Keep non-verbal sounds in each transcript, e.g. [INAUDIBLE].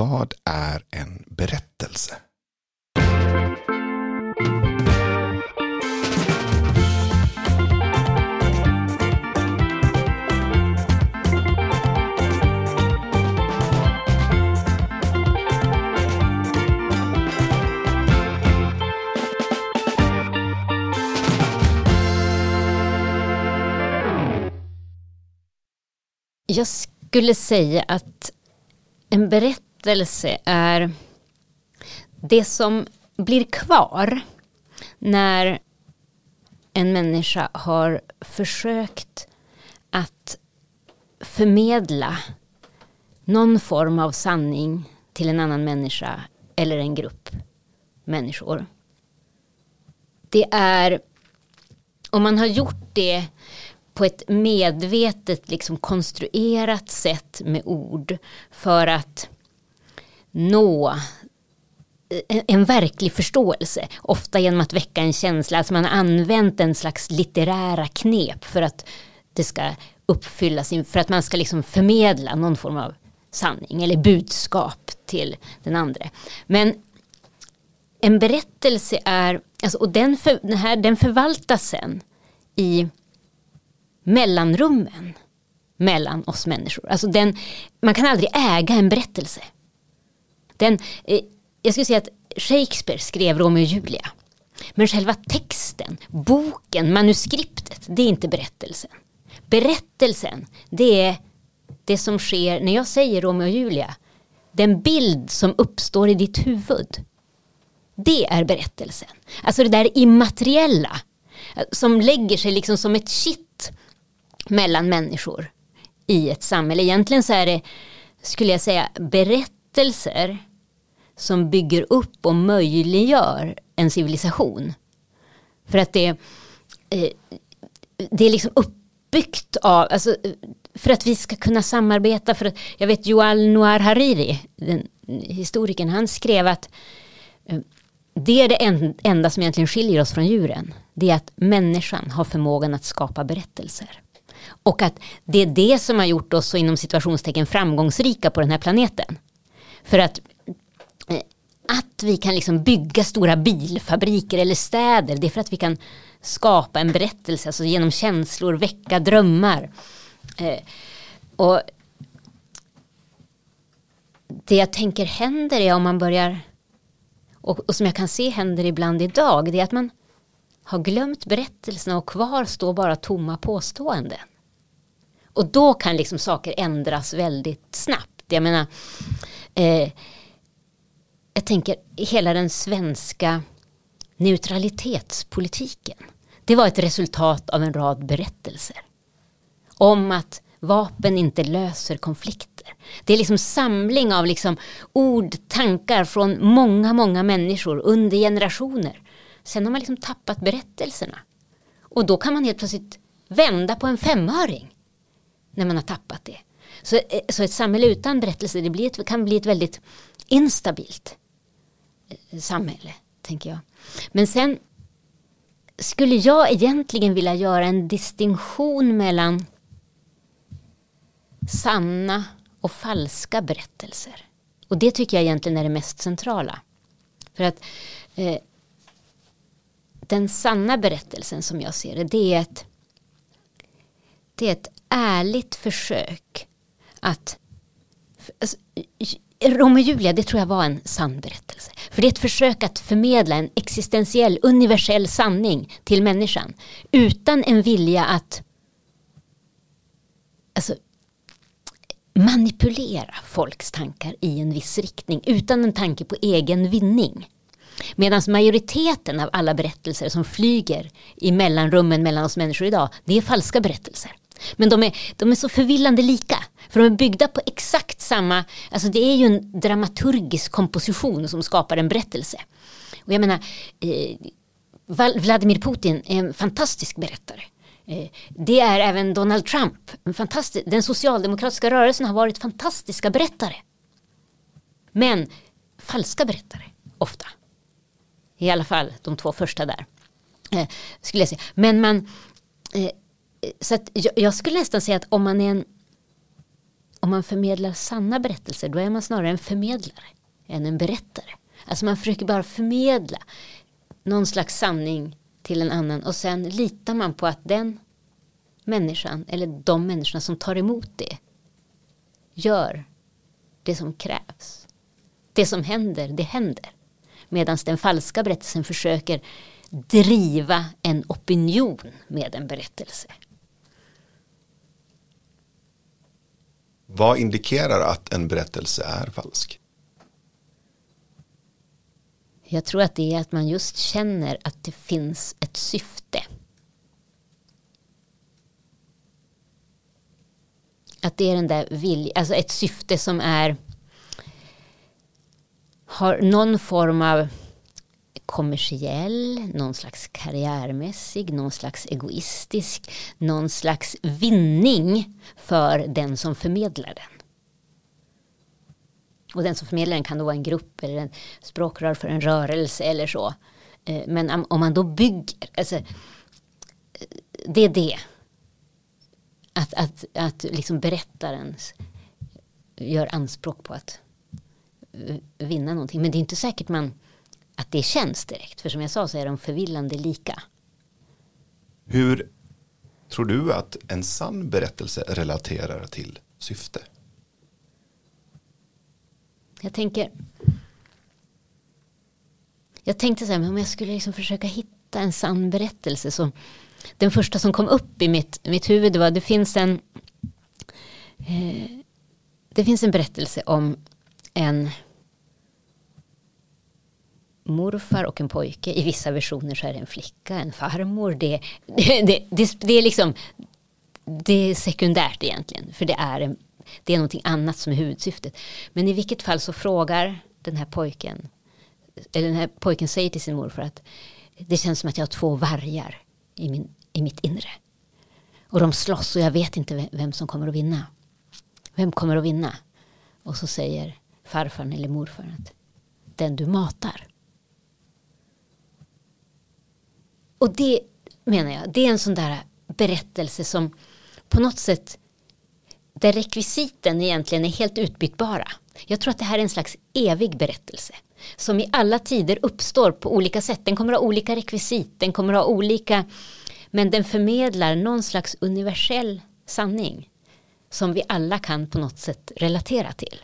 vad är en berättelse? Jag skulle säga att en berättelse är det som blir kvar när en människa har försökt att förmedla någon form av sanning till en annan människa eller en grupp människor. Det är om man har gjort det på ett medvetet liksom konstruerat sätt med ord för att nå en, en, verklig förståelse. Ofta genom att väcka en känsla. Alltså man har använt en slags litterära knep för att det ska uppfylla sin, för att man ska liksom förmedla någon form av sanning eller budskap till den andra. Men en berättelse är, alltså, och den, för, den, här, den förvaltas sen i mellanrummen mellan oss människor. Alltså den, man kan aldrig äga en berättelse. Den, eh, jag skulle säga att Shakespeare skrev Romeo och Julia. Men själva texten, boken, manuskriptet, det är inte berättelsen. Berättelsen, det är det som sker när jag säger Romeo och Julia. Den bild som uppstår i ditt huvud. Det är berättelsen. Alltså det där immateriella. Eh, som lägger sig liksom som ett kitt mellan människor i ett samhälle. Egentligen så är det, skulle jag säga, berättelser som bygger upp och möjliggör en civilisation. För att det, eh, det är liksom uppbyggt av, alltså, för att vi ska kunna samarbeta. För att, jag vet Joal Noir Hariri, den historikern, han skrev att eh, det är det enda som egentligen skiljer oss från djuren. Det är att människan har förmågan att skapa berättelser. Och att det är det som har gjort oss så inom situationstecken framgångsrika på den här planeten. För att att vi kan liksom bygga stora bilfabriker eller städer, det är för att vi kan skapa en berättelse, alltså genom känslor, väcka drömmar. Eh, och det jag tänker händer är om man börjar, och, och, som jag kan se händer ibland idag, det är att man har glömt berättelserna och kvar står bara tomma påståenden. Och då kan liksom saker ändras väldigt snabbt. Jag menar, eh, jag tänker hela den svenska neutralitetspolitiken. Det var ett resultat av en rad berättelser. Om att vapen inte löser konflikter. Det är liksom samling av liksom ord, tankar från många, många människor under generationer. Sen har man liksom tappat berättelserna. Och då kan man helt plötsligt vända på en femöring när man har tappat det. Så, eh, så ett samhälle utan berättelse det blir ett, kan bli ett väldigt instabilt eh, samhälle, tänker jag. Men sen skulle jag egentligen vilja göra en distinktion mellan sanna och falska berättelser. Och det tycker jag egentligen är det mest centrala. För att eh, den sanna berättelsen som jag ser det, det är ett, det är ett ärligt försök att alltså, Romeo och Julia, det tror jag var en sann berättelse. För det är ett försök att förmedla en existentiell, universell sanning till människan. Utan en vilja att alltså, manipulera folks tankar i en viss riktning. Utan en tanke på egen vinning. Medan majoriteten av alla berättelser som flyger i mellanrummen mellan oss människor idag, det är falska berättelser. Men de är, de är så förvillande lika. För de är byggda på exakt samma, alltså det är ju en dramaturgisk komposition som skapar en berättelse. Och jag menar, eh, Vladimir Putin är en fantastisk berättare. Eh, det är även Donald Trump. En fantastisk, den socialdemokratiska rörelsen har varit fantastiska berättare. Men falska berättare, ofta. I alla fall de två första där. Eh, skulle jag säga. Men man, eh, så att jag, jag, skulle nästan säga att om man är en om man förmedlar sanna berättelser då är man snarare en förmedlare än en berättare. Alltså man försöker bara förmedla någon slags sanning till en annan och sen litar man på att den människan eller de människorna som tar emot det gör det som krävs. Det som händer, det händer. Medan den falska berättelsen försöker driva en opinion med en berättelse. Vad indikerar att en berättelse är falsk? Jag tror att det är att man just känner att det finns ett syfte. Att det är den där viljan, alltså ett syfte som är har någon form av kommersiell, någon slags karriärmässig, någon slags egoistisk, någon slags vinning för den som förmedlar den. Och den som förmedlar den kan då vara en grupp eller en språkrör för en rörelse eller så. Eh, men om man då bygger, alltså, eh, det är det. Att, att, att liksom berättaren gör anspråk på att eh, vinna någonting. Men det är inte säkert man, att det känns direkt. För som jag sa så är de förvillande lika. Hur tror du att en sann berättelse relaterar till syfte? Jag tänker jag tänkte så här, om jag skulle liksom försöka hitta en sann berättelse så den första som kom upp i mitt, mitt huvud var det finns en eh, det finns en berättelse om en morfar och en pojke. I vissa versioner så är det en flicka, en farmor. Det, det, det, det, det är liksom det är sekundärt egentligen. För det är, en, det är någonting annat som är huvudsyftet. Men i vilket fall så frågar den här pojken, eller den här pojken säger till sin morfar att det känns som att jag har två vargar i, min, i mitt inre. Och de slåss och jag vet inte vem som kommer att vinna. Vem kommer att vinna? Och så säger farfar eller morfar att den du matar. Och det menar jag, det är en sån där berättelse som på något sätt där rekvisiten egentligen är helt utbytbara. Jag tror att det här är en slags evig berättelse som i alla tider uppstår på olika sätt. Den kommer ha olika rekvisit, den kommer ha olika men den förmedlar någon slags universell sanning som vi alla kan på något sätt relatera till.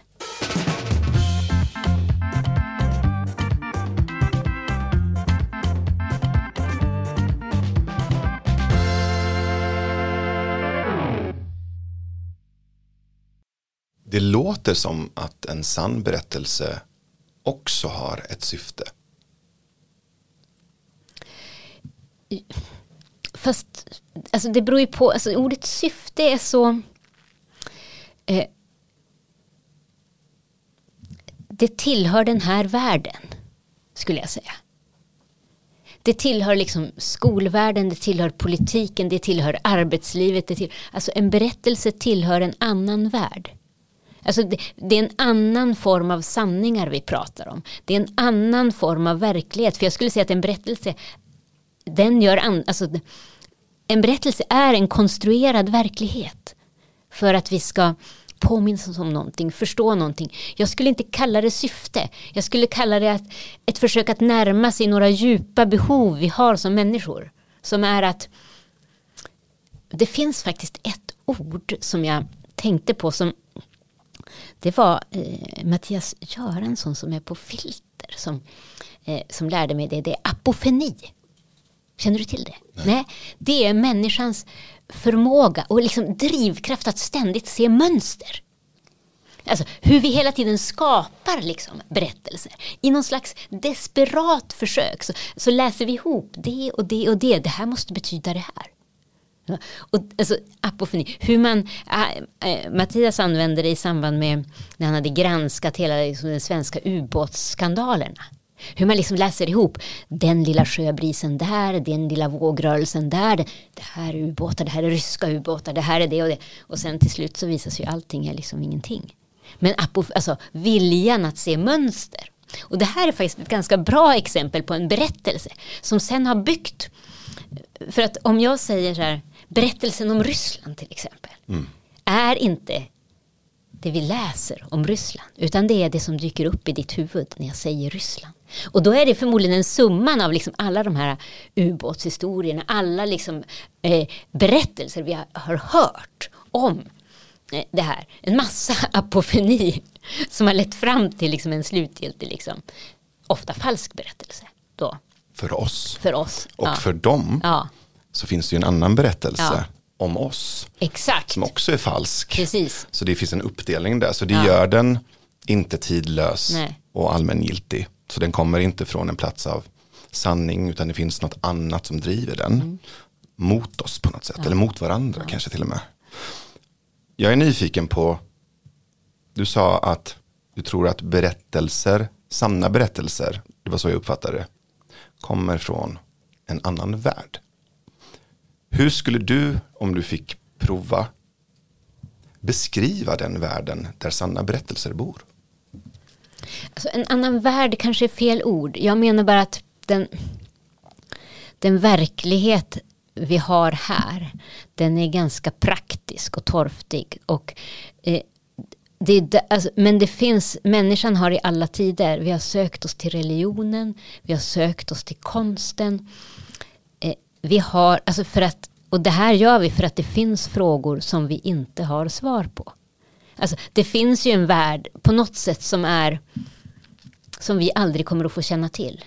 Det låter som att en sann berättelse också har ett syfte. Fast alltså det beror ju på, alltså ordet syfte är så eh, det tillhör den här världen, skulle jag säga. Det tillhör liksom skolvärlden, det tillhör politiken, det tillhör arbetslivet. Det tillhör, alltså en berättelse tillhör en annan värld. Alltså det, det, är en annan form av sanningar vi pratar om. Det är en annan form av verklighet. För jag skulle säga att en berättelse, den gör an, alltså, en berättelse är en konstruerad verklighet. För att vi ska påminnas om någonting, förstå någonting. Jag skulle inte kalla det syfte. Jag skulle kalla det att, ett försök att närma sig några djupa behov vi har som människor. Som är att det finns faktiskt ett ord som jag tänkte på som det var eh, Mattias Göransson som är på Filter som, eh, som lärde mig det. Det är apofeni. Känner du till det? Nej. Nej. Det är människans förmåga och liksom drivkraft att ständigt se mönster. Alltså hur vi hela tiden skapar liksom berättelser. I någon slags desperat försök så, så läser vi ihop det och det och det. Det här måste betyda det här. Och, alltså, apofeni, hur man, äh, äh, Mattias använde det i samband med när han hade granskat hela liksom, den svenska ubåtsskandalerna. Hur man liksom läser ihop den lilla sjöbrisen där, den lilla vågrörelsen där. Det här är ubåtar, det här är ryska ubåtar, det här är det och det. Och sen till slut så visar sig allting är liksom ingenting. Men apof alltså viljan att se mönster. Och det här är faktiskt ett ganska bra exempel på en berättelse som sen har byggt. För att om jag säger så här, berättelsen om Ryssland till exempel. Mm. Är inte det vi läser om Ryssland, utan det är det som dyker upp i ditt huvud när jag säger Ryssland. Och då är det förmodligen en summan av liksom alla de här ubåtshistorierna, alla liksom, eh, berättelser vi har, hört om eh, det här. En massa [LAUGHS] apofeni som har lett fram till liksom en slutgiltig, liksom, ofta falsk berättelse. Då. För oss. För oss. Och ja. för dem Ja, så finns det ju en annan berättelse Ja. om oss exakt. som också är falsk. Precis. Så det finns en uppdelning där. Så det Ja. gör den inte tidlös Nej. och allmängiltig. Så den kommer inte från en plats av sanning utan det finns något annat som driver den Mm. mot oss på något sätt. Eller mot varandra kanske till och med. Jag är nyfiken på, du sa att du tror att berättelser, sanna berättelser, det var så jag uppfattade det, kommer från en annan värld. Hur skulle du, om du fick prova, beskriva den världen där sanna berättelser bor? Alltså en annan värld kanske är fel ord. Jag menar bara att den, den verklighet vi har här, den är ganska praktisk och torftig. Och, eh, det alltså, men det finns, människan har i alla tider, vi har sökt oss till religionen, vi har sökt oss till konsten. Vi har, alltså för att, och det här gör vi för att det finns frågor som vi inte har svar på. Alltså, det finns ju en värld på något sätt som är som vi aldrig kommer att få känna till.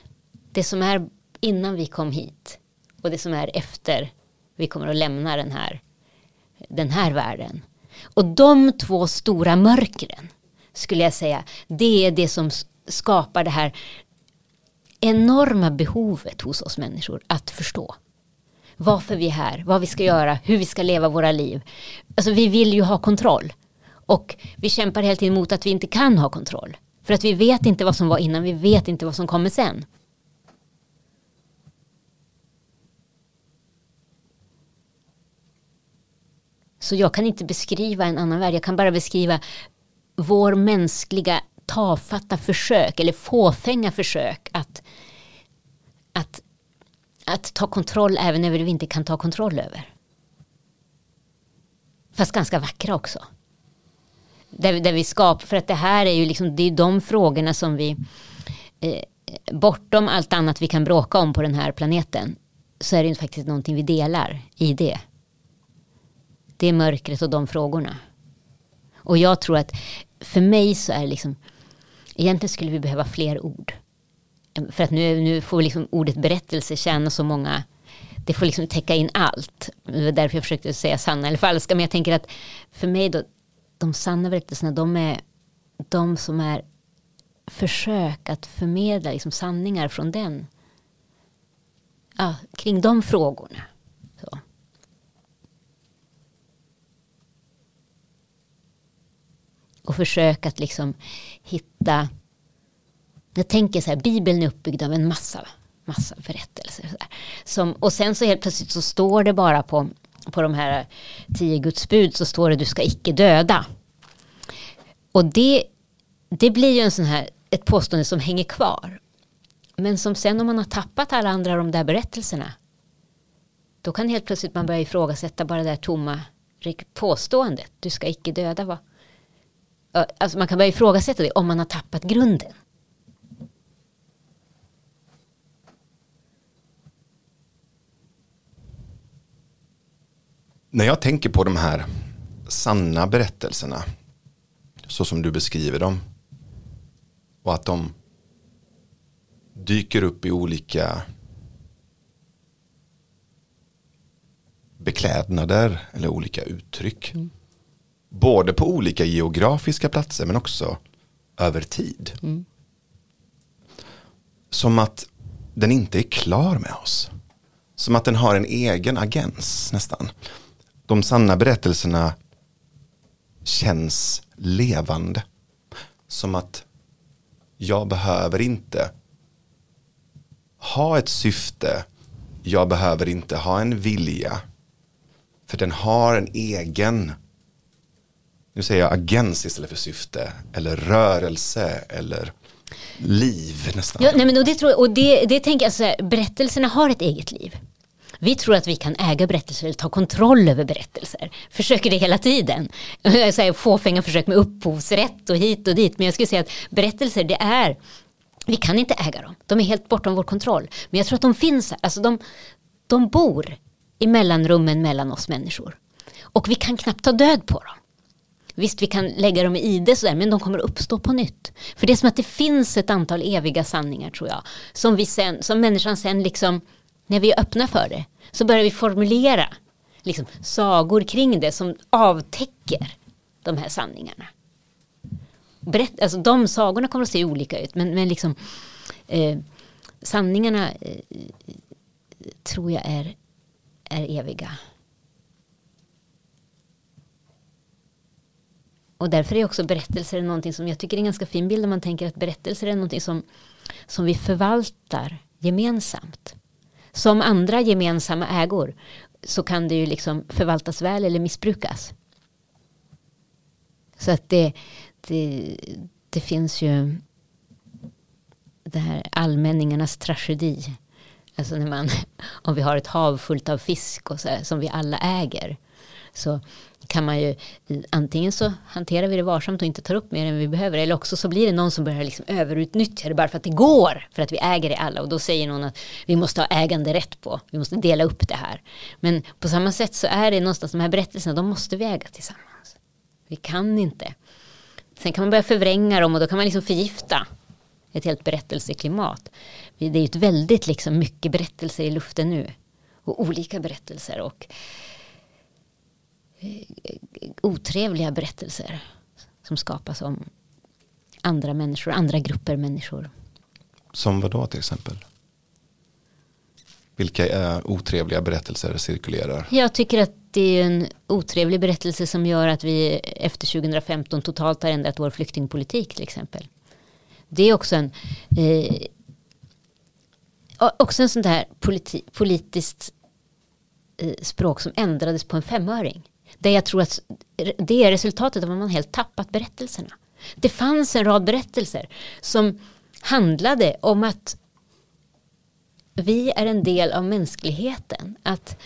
Det som är innan vi kom hit och det som är efter vi kommer att lämna den här, den här världen. Och de två stora mörkren skulle jag säga, det är det som skapar det här enorma behovet hos oss människor att förstå. Varför vi är här, vad vi ska göra, hur vi ska leva våra liv. Alltså vi vill ju ha kontroll. Och vi kämpar hela tiden mot att vi inte kan ha kontroll. För att vi vet inte vad som var innan, vi vet inte vad som kommer sen. Så jag kan inte beskriva en annan värld, jag kan bara beskriva vår mänskliga tafatta försök, eller fåfänga försök att ta kontroll även över det vi inte kan ta kontroll över. Fast ganska vackra också. Där, vi- där vi skapar, för att det här är ju liksom, det är de frågorna som vi, eh, bortom allt annat vi kan bråka om på den här planeten, så är det ju faktiskt någonting vi delar i det. Det är mörkret och de frågorna. Och jag tror att för mig så är det liksom, egentligen skulle vi behöva fler ord. För att nu, nu får liksom ordet berättelse tjäna så många, det får liksom täcka in allt. Det var därför jag försökte säga sanna eller falska. Men jag tänker att för mig då, de sanna berättelserna, de är de som är försök att förmedla liksom sanningar från den. Ja, kring de frågorna. Så. Och försök att liksom hitta jag tänker så här, Bibeln är uppbyggd av en massa, massa berättelser. Så. Som, och sen så helt plötsligt så står det bara på, på de här tio Guds bud så står det du ska icke döda. Och det, det blir ju en sån här, ett påstående som hänger kvar. Men som sen om man har tappat alla andra de där berättelserna. Då kan helt plötsligt man börja ifrågasätta bara det där tomma påståendet. Du ska icke döda. Va? Alltså man kan börja ifrågasätta det om man har tappat grunden. När jag tänker på de här sanna berättelserna, så som du beskriver dem, och att de dyker upp i olika beklädnader eller olika uttryck. Både på olika geografiska platser men också över tid. Som att den inte är klar med oss. Som att den har en egen agens nästan. De sanna berättelserna känns levande. Som att jag behöver inte ha ett syfte. Jag behöver inte ha en vilja. För den har en egen, nu säger jag agens istället för syfte. Eller rörelse eller liv nästan. Ja, nej, men och det, tror jag, och det, det tänker jag, så här, berättelserna har ett eget liv. Vi tror att vi kan äga berättelser eller ta kontroll över berättelser. Försöker det hela tiden. Fåfänga försök med upphovsrätt och hit och dit. Men jag skulle säga att berättelser det är vi kan inte äga dem. De är helt bortom vår kontroll. Men jag tror att de finns här. Alltså de, de bor i mellanrummen mellan oss människor. Och vi kan knappt ta död på dem. Visst, vi kan lägga dem i ide sådär, men de kommer uppstå på nytt. För det är som att det finns ett antal eviga sanningar tror jag. Som, vi sen, som människan sen liksom, när vi är öppna för det, så börjar vi formulera liksom, sagor kring det som avtäcker de här sanningarna. Berätt, alltså, de sagorna kommer att se olika ut, men, men liksom, eh, sanningarna eh, tror jag är, är eviga. Och därför är också berättelser någonting som jag tycker är en ganska fin bild om man tänker att berättelser är någonting som, som vi förvaltar gemensamt. Som andra gemensamma ägor så kan det ju liksom förvaltas väl eller missbrukas. Så att det, det, det finns ju det här allmänningarnas tragedi. Alltså när man, om vi har ett hav fullt av fisk och så här, som vi alla äger. Så kan man ju antingen så hanterar vi det varsamt och inte tar upp mer än vi behöver eller också så blir det någon som börjar liksom överutnyttja det bara för att det går för att vi äger det alla. Och då säger någon att vi måste ha äganderätt på vi måste dela upp det här. Men på samma sätt så är det någonstans de här berättelserna de måste vi äga tillsammans. Vi kan inte. Sen kan man börja förvränga dem och då kan man liksom förgifta ett helt berättelseklimat. Det är ju ett väldigt liksom mycket berättelser i luften nu. Och olika berättelser och otrevliga berättelser som skapas om andra människor, andra grupper människor. Som vad då till exempel? Vilka äh, otrevliga berättelser cirkulerar? Jag tycker att det är en otrevlig berättelse som gör att vi efter 2015 totalt har ändrat vår flyktingpolitik till exempel. Det är också en eh, också en sån där politi politiskt eh, språk som ändrades på en femöring. Där jag tror att det är resultatet av att man helt tappat berättelserna. Det fanns en rad berättelser som handlade om att vi är en del av mänskligheten. Att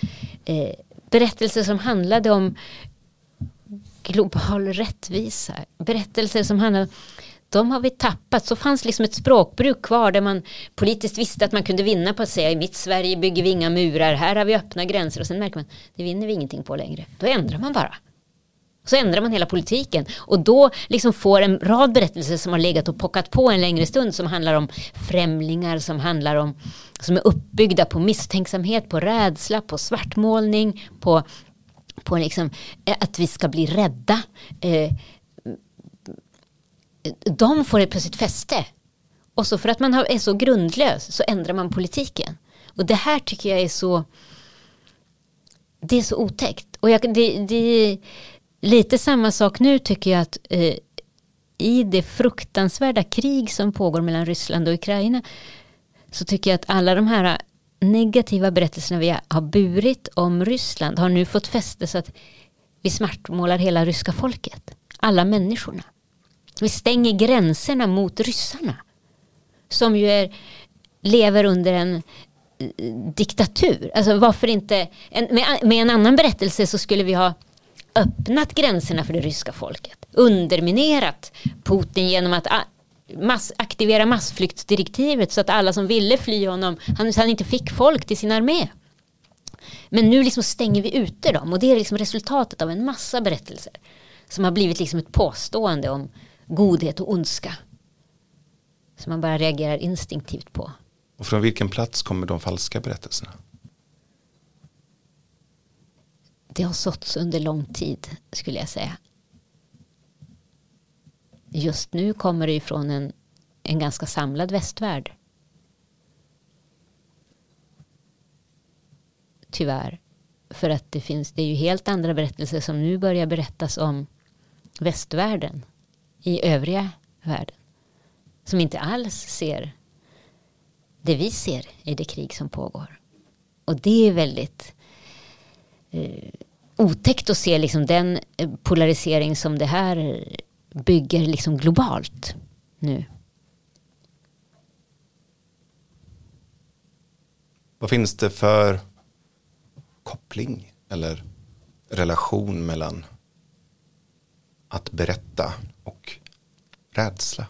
eh, berättelser som handlade om global rättvisa. Berättelser som handlade om de har vi tappat. Så fanns liksom ett språkbruk kvar där man politiskt visste att man kunde vinna på att säga i mitt Sverige bygger vi inga murar, här har vi öppna gränser och sen märker man det vinner vi ingenting på längre. Då ändrar man bara. Så ändrar man hela politiken och då liksom får en rad berättelser som har legat och pockat på en längre stund som handlar om främlingar, som handlar om som är uppbyggda på misstänksamhet, på rädsla, på svartmålning, på, på liksom, eh, att vi ska bli rädda. Eh, de får ett plötsligt fäste. Och så för att man är så grundlös så ändrar man politiken. Och det här tycker jag är så det är så otäckt. Och jag, det, det är lite samma sak nu tycker jag att eh, i det fruktansvärda krig som pågår mellan Ryssland och Ukraina så tycker jag att alla de här eh, negativa berättelserna vi har burit om Ryssland har nu fått fäste så att vi smartmålar hela ryska folket. Alla människorna. Vi stänger gränserna mot ryssarna. Som ju är, lever under en eh, diktatur. Alltså varför inte, en, med, med en annan berättelse så skulle vi ha öppnat gränserna för det ryska folket. Underminerat Putin genom att ah, mass, aktivera massflyktsdirektivet så att alla som ville fly honom, han, han inte fick folk till sin armé. Men nu liksom stänger vi ute dem och det är liksom resultatet av en massa berättelser. Som har blivit liksom ett påstående om godhet och ondska. Som man bara reagerar instinktivt på. Och från vilken plats kommer de falska berättelserna? Det har såtts under lång tid skulle jag säga. Just nu kommer det ifrån en, en ganska samlad västvärld. Tyvärr. För att det finns, det är ju helt andra berättelser som nu börjar berättas om västvärlden i övriga världen. Som inte alls ser det vi ser i det krig som pågår. Och det är väldigt eh, otäckt att se liksom den eh, polarisering som det här bygger liksom globalt nu. Vad finns det för koppling eller relation mellan att berätta och rädsla?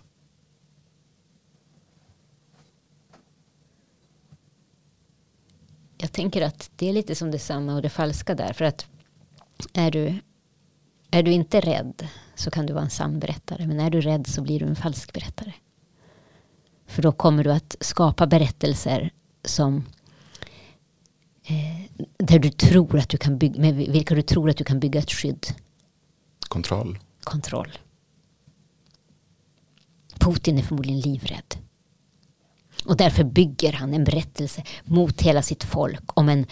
Jag tänker att det är lite som det sanna och det falska där. För att är du, är du inte rädd så kan du vara en sann berättare. Men är du rädd så blir du en falsk berättare. För då kommer du att skapa berättelser som eh, där du tror att du kan bygga, med vilka du tror att du kan bygga ett skydd. Kontroll. Kontroll. Putin är förmodligen livrädd. Och därför bygger han en berättelse mot hela sitt folk om en,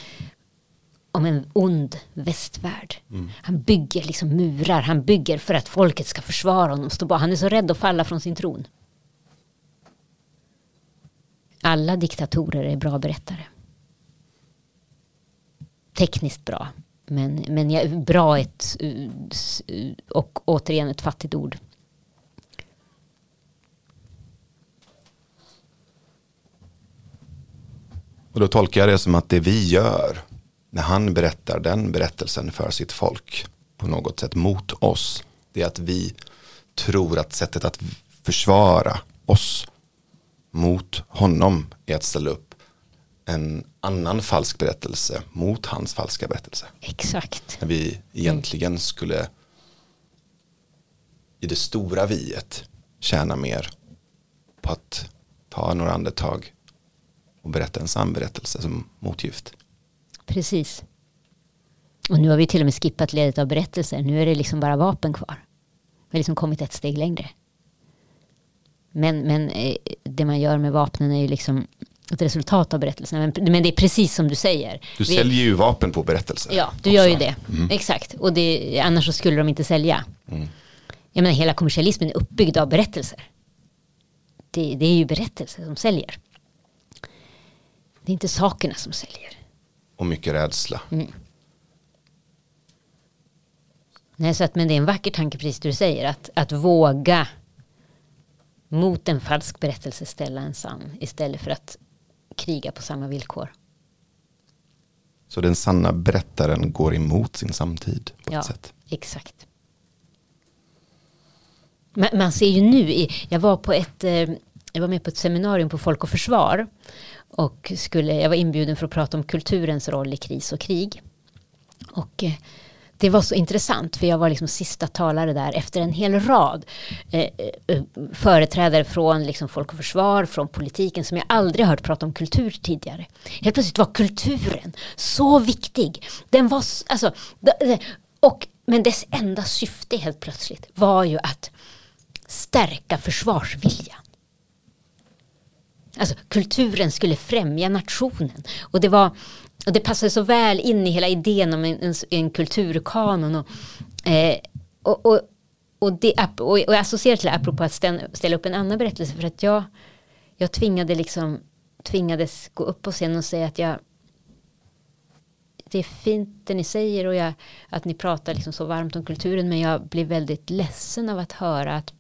om en ond västvärld. Mm. Han bygger liksom murar, han bygger för att folket ska försvara honom. Stå Han är så rädd att falla från sin tron. Alla diktatorer är bra berättare. Tekniskt bra. Men, men bra ett, och återigen ett fattigt ord. Och då tolkar jag det som att det vi gör när han berättar den berättelsen för sitt folk på något sätt mot oss. Det är att vi tror att sättet att försvara oss mot honom är att ställa upp en annan falsk berättelse mot hans falska berättelse. Exakt. När vi egentligen skulle i det stora viet tjäna mer på att ta några andetag och berätta en sann berättelse som motgift. Precis. Och nu har vi till och med skippat ledet av berättelser. Nu är det liksom bara vapen kvar. Vi har liksom kommit ett steg längre. Men, men eh, det man gör med vapnen är ju liksom ett resultat av berättelserna. Men, men det är precis som du säger. Du vi, säljer ju vapen på berättelser. Ja, du också. gör ju det. Mm. Exakt. Och det, annars så skulle de inte sälja. Mm. Jag menar, hela kommersialismen är uppbyggd av berättelser. Det, det är ju berättelser som säljer. Det är inte sakerna som säljer. Och mycket rädsla. Mm. Nej, så att, men det är en vacker tanke precis du säger. Att, att våga mot en falsk berättelse ställa en sann. Istället för att kriga på samma villkor. Så den sanna berättaren går emot sin samtid på ja, ett sätt? exakt. Man, man ser ju nu, jag var på ett, eh, jag var med på ett seminarium på Folk och Försvar. Och skulle, jag var inbjuden för att prata om kulturens roll i kris och krig. Och eh, det var så intressant för jag var liksom sista talare där efter en hel rad eh, eh, företrädare från liksom Folk och Försvar, från politiken som jag aldrig hört prata om kultur tidigare. Helt plötsligt var kulturen så viktig. Den var, alltså, och, men dess enda syfte helt plötsligt var ju att stärka försvarsviljan. Alltså kulturen skulle främja nationen. Och det var och det passade så väl in i hela idén om en, en, en kulturkanon. Och, eh, och, och, och, det, och, jag associerar till det apropå att ställa, upp en annan berättelse. För att jag, jag tvingade liksom, tvingades gå upp på scenen och säga att jag det är fint det ni säger och jag, att ni pratar liksom så varmt om kulturen men jag blir väldigt ledsen av att höra att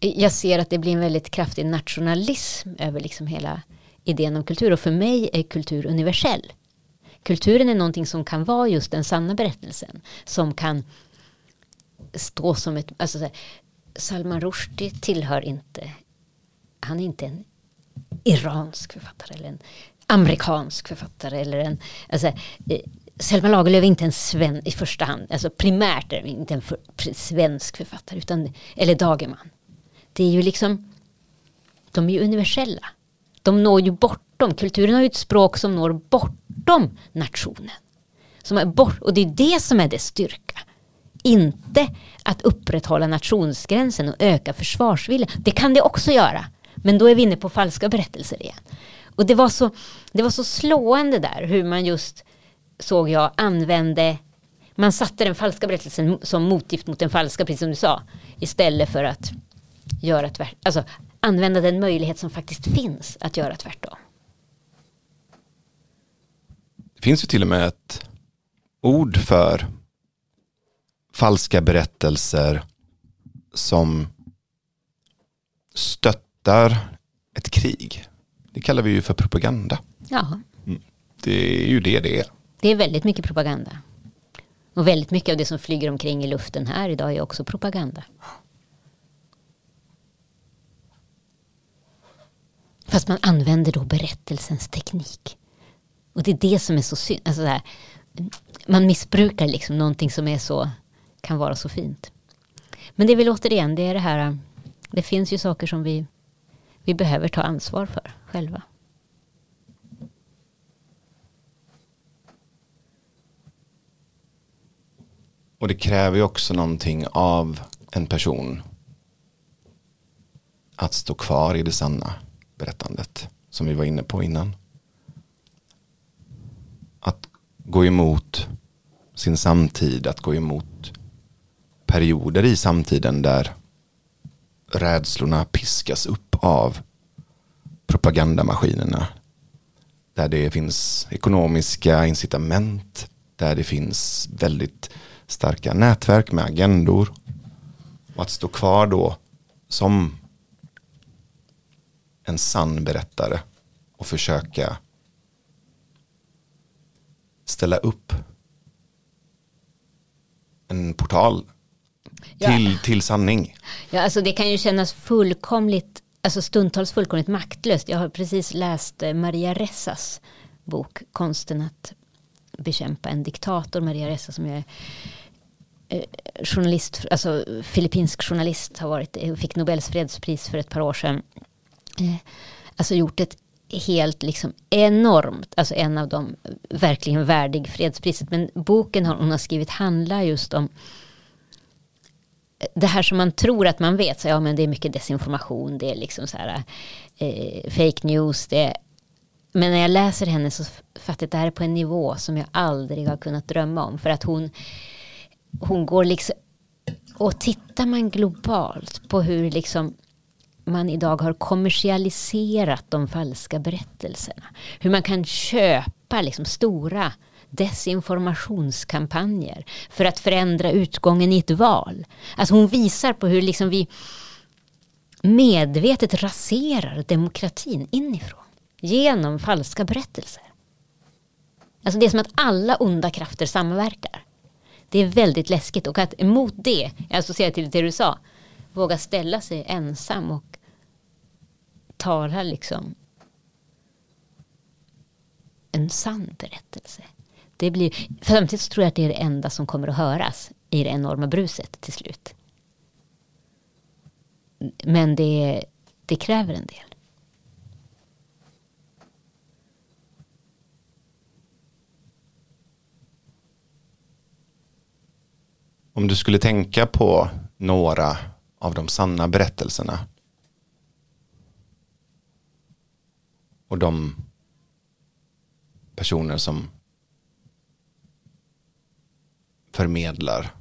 jag ser att det blir en väldigt kraftig nationalism över liksom hela idén om kultur. Och för mig är kultur universell. Kulturen är någonting som kan vara just den sanna berättelsen. Som kan stå som ett... Alltså, här, Salman Rushdie tillhör inte... Han är inte en iransk författare eller en amerikansk författare eller en... Alltså, eh, Selma Lagerlöf är inte en sven, i första hand, alltså primärt är inte en för, svensk författare, utan, eller Dagerman. Det är ju liksom, de är ju universella de når ju bortom, kulturen har ju ett språk som når bortom nationen. Som är bort, och det är det som är dess styrka. Inte att upprätthålla nationsgränsen och öka försvarsviljan. Det kan det också göra. Men då är vi inne på falska berättelser igen. Och det var så, det var så slående där hur man just såg jag använde man satte den falska berättelsen som motgift mot den falska, precis som du sa. Istället för att göra tvärt, alltså använda den möjlighet som faktiskt finns att göra tvärtom. Det finns ju till och med ett ord för falska berättelser som stöttar ett krig. Det kallar vi ju för propaganda. Ja. Mm. det är ju det det är. Det är väldigt mycket propaganda. Och väldigt mycket av det som flyger omkring i luften här idag är också propaganda. Fast man använder då berättelsens teknik. Och det är det som är så synd. Alltså man missbrukar liksom någonting som är så, kan vara så fint. Men det är väl återigen, det är det här, det finns ju saker som vi, vi behöver ta ansvar för själva. Och det kräver ju också någonting av en person att stå kvar i det sanna berättandet som vi var inne på innan. Att gå emot sin samtid, att gå emot perioder i samtiden där rädslorna piskas upp av propagandamaskinerna. Där det finns ekonomiska incitament, där det finns väldigt starka nätverk med agendor. Och att stå kvar då som en sann berättare och försöka ställa upp en portal till, ja. till sanning. Ja, alltså det kan ju kännas fullkomligt, alltså stundtals fullkomligt maktlöst. Jag har precis läst eh, Maria Ressas bok Konsten att bekämpa en diktator. Maria Ressa som är eh, journalist, alltså filippinsk journalist har varit, eh, fick Nobels fredspris för ett par år sedan. Eh, alltså gjort ett helt liksom enormt, alltså en av de verkligen värdig fredspriset. Men boken hon har skrivit handlar just om det här som man tror att man vet, så ja men det är mycket desinformation, det är liksom så här eh, fake news, det är, men när jag läser henne så fattar jag att det här är på en nivå som jag aldrig har kunnat drömma om. För att hon, hon går liksom, och tittar man globalt på hur liksom man idag har kommersialiserat de falska berättelserna. Hur man kan köpa liksom stora desinformationskampanjer för att förändra utgången i ett val. Alltså hon visar på hur liksom vi medvetet raserar demokratin inifrån genom falska berättelser. Alltså det är som att alla onda krafter samverkar. Det är väldigt läskigt och att emot det, jag associerar till det du sa, våga ställa sig ensam och tala liksom en sann berättelse. Det blir, för samtidigt så tror jag att det är det enda som kommer att höras i det enorma bruset till slut. Men det, det kräver en del. Om du skulle tänka på några av de sanna berättelserna och de personer som förmedlar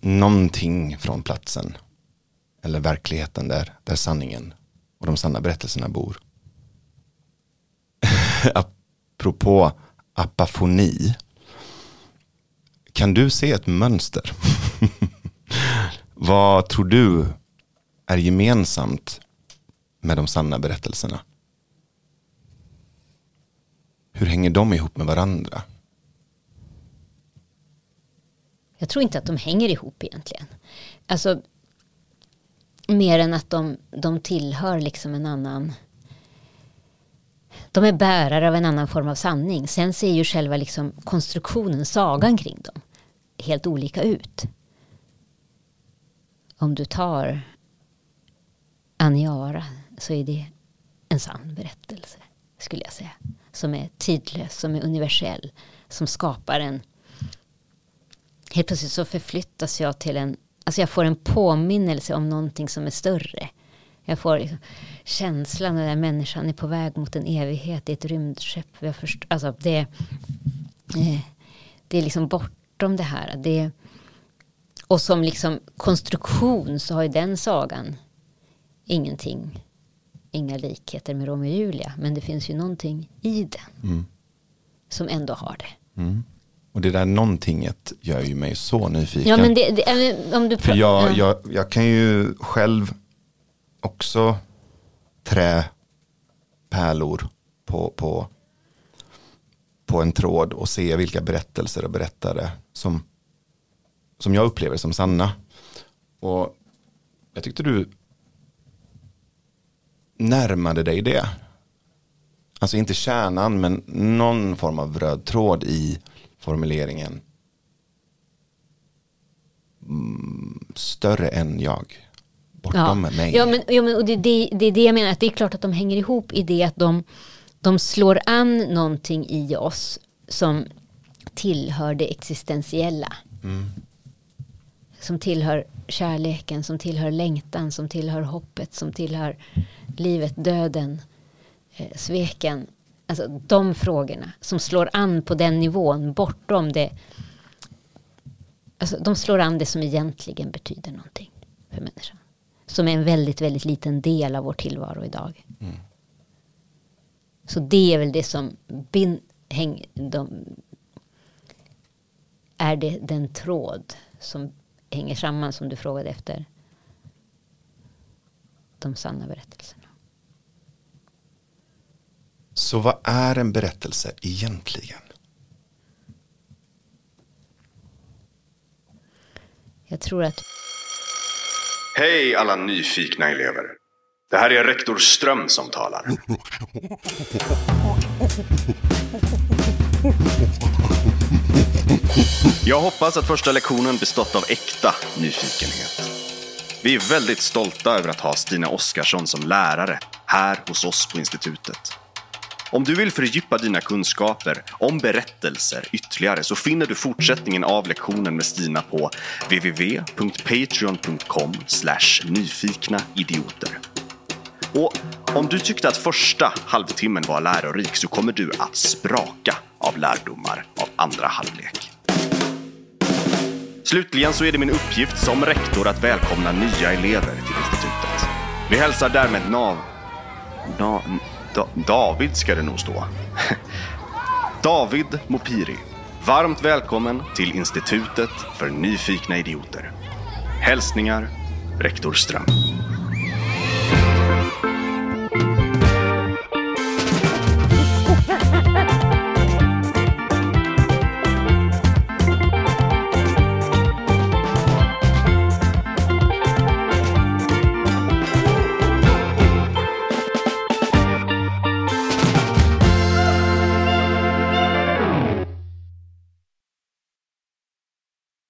någonting från platsen eller verkligheten där, där sanningen och de sanna berättelserna bor. [LAUGHS] Apropå apafoni. Kan du se ett mönster? Vad tror du är gemensamt med de sanna berättelserna? Hur hänger de ihop med varandra? Jag tror inte att de hänger ihop egentligen. Alltså, mer än att de, de tillhör liksom en annan... De är bärare av en annan form av sanning. Sen ser ju själva liksom konstruktionen, sagan kring dem, helt olika ut. Om du tar Aniara så är det en sann berättelse, skulle jag säga som är tidlös, som är universell, som skapar en... Helt plötsligt så förflyttas jag till en... Alltså jag får en påminnelse om någonting som är större. Jag får liksom känslan av att människan är på väg mot en evighet i ett rymdskepp. Jag först, alltså det, eh, det är liksom bortom det här. Det, och som liksom konstruktion så har ju den sagan ingenting inga likheter med Romeo och Julia. Men det finns ju någonting i den. Mm. Som ändå har det. Mm. Och det där någontinget gör ju mig så nyfiken. Ja, men det, det, om du För jag, jag, jag kan ju själv också trä pärlor på, på, på en tråd och se vilka berättelser och berättare som, som jag upplever som sanna. Och jag tyckte du närmade dig det. Alltså inte kärnan men någon form av röd tråd i formuleringen. Mm, större än jag. Bortom ja. mig. Ja, men, ja, men och det, det, det är det jag menar, att det är klart att de hänger ihop i det att de, de slår an någonting i oss som tillhör det existentiella. Mm. Som tillhör kärleken, som tillhör längtan, som tillhör hoppet, som tillhör livet, döden, eh, sveken. Alltså de frågorna som slår an på den nivån bortom det. Alltså de slår an det som egentligen betyder någonting för människan. Som är en väldigt, väldigt liten del av vår tillvaro idag. Mm. Så det är väl det som bin, häng, de, är det den tråd som hänger samman som du frågade efter. De sanna berättelserna. Så vad är en berättelse egentligen? Jag tror att Hej alla nyfikna elever. Det här är rektor Ström som talar. [LAUGHS] Jag hoppas att första lektionen bestått av äkta nyfikenhet. Vi är väldigt stolta över att ha Stina Oskarsson som lärare här hos oss på institutet. Om du vill fördjupa dina kunskaper om berättelser ytterligare så finner du fortsättningen av lektionen med Stina på www.patreon.com nyfikna idioter. Och om du tyckte att första halvtimmen var lärorik så kommer du att spraka av lärdomar av andra halvlek. Slutligen så är det min uppgift som rektor att välkomna nya elever till institutet. Vi hälsar därmed Nav... Na... Da... David ska det nog stå. [LAUGHS] David Mopiri. Varmt välkommen till Institutet för nyfikna idioter. Hälsningar, rektor Ström.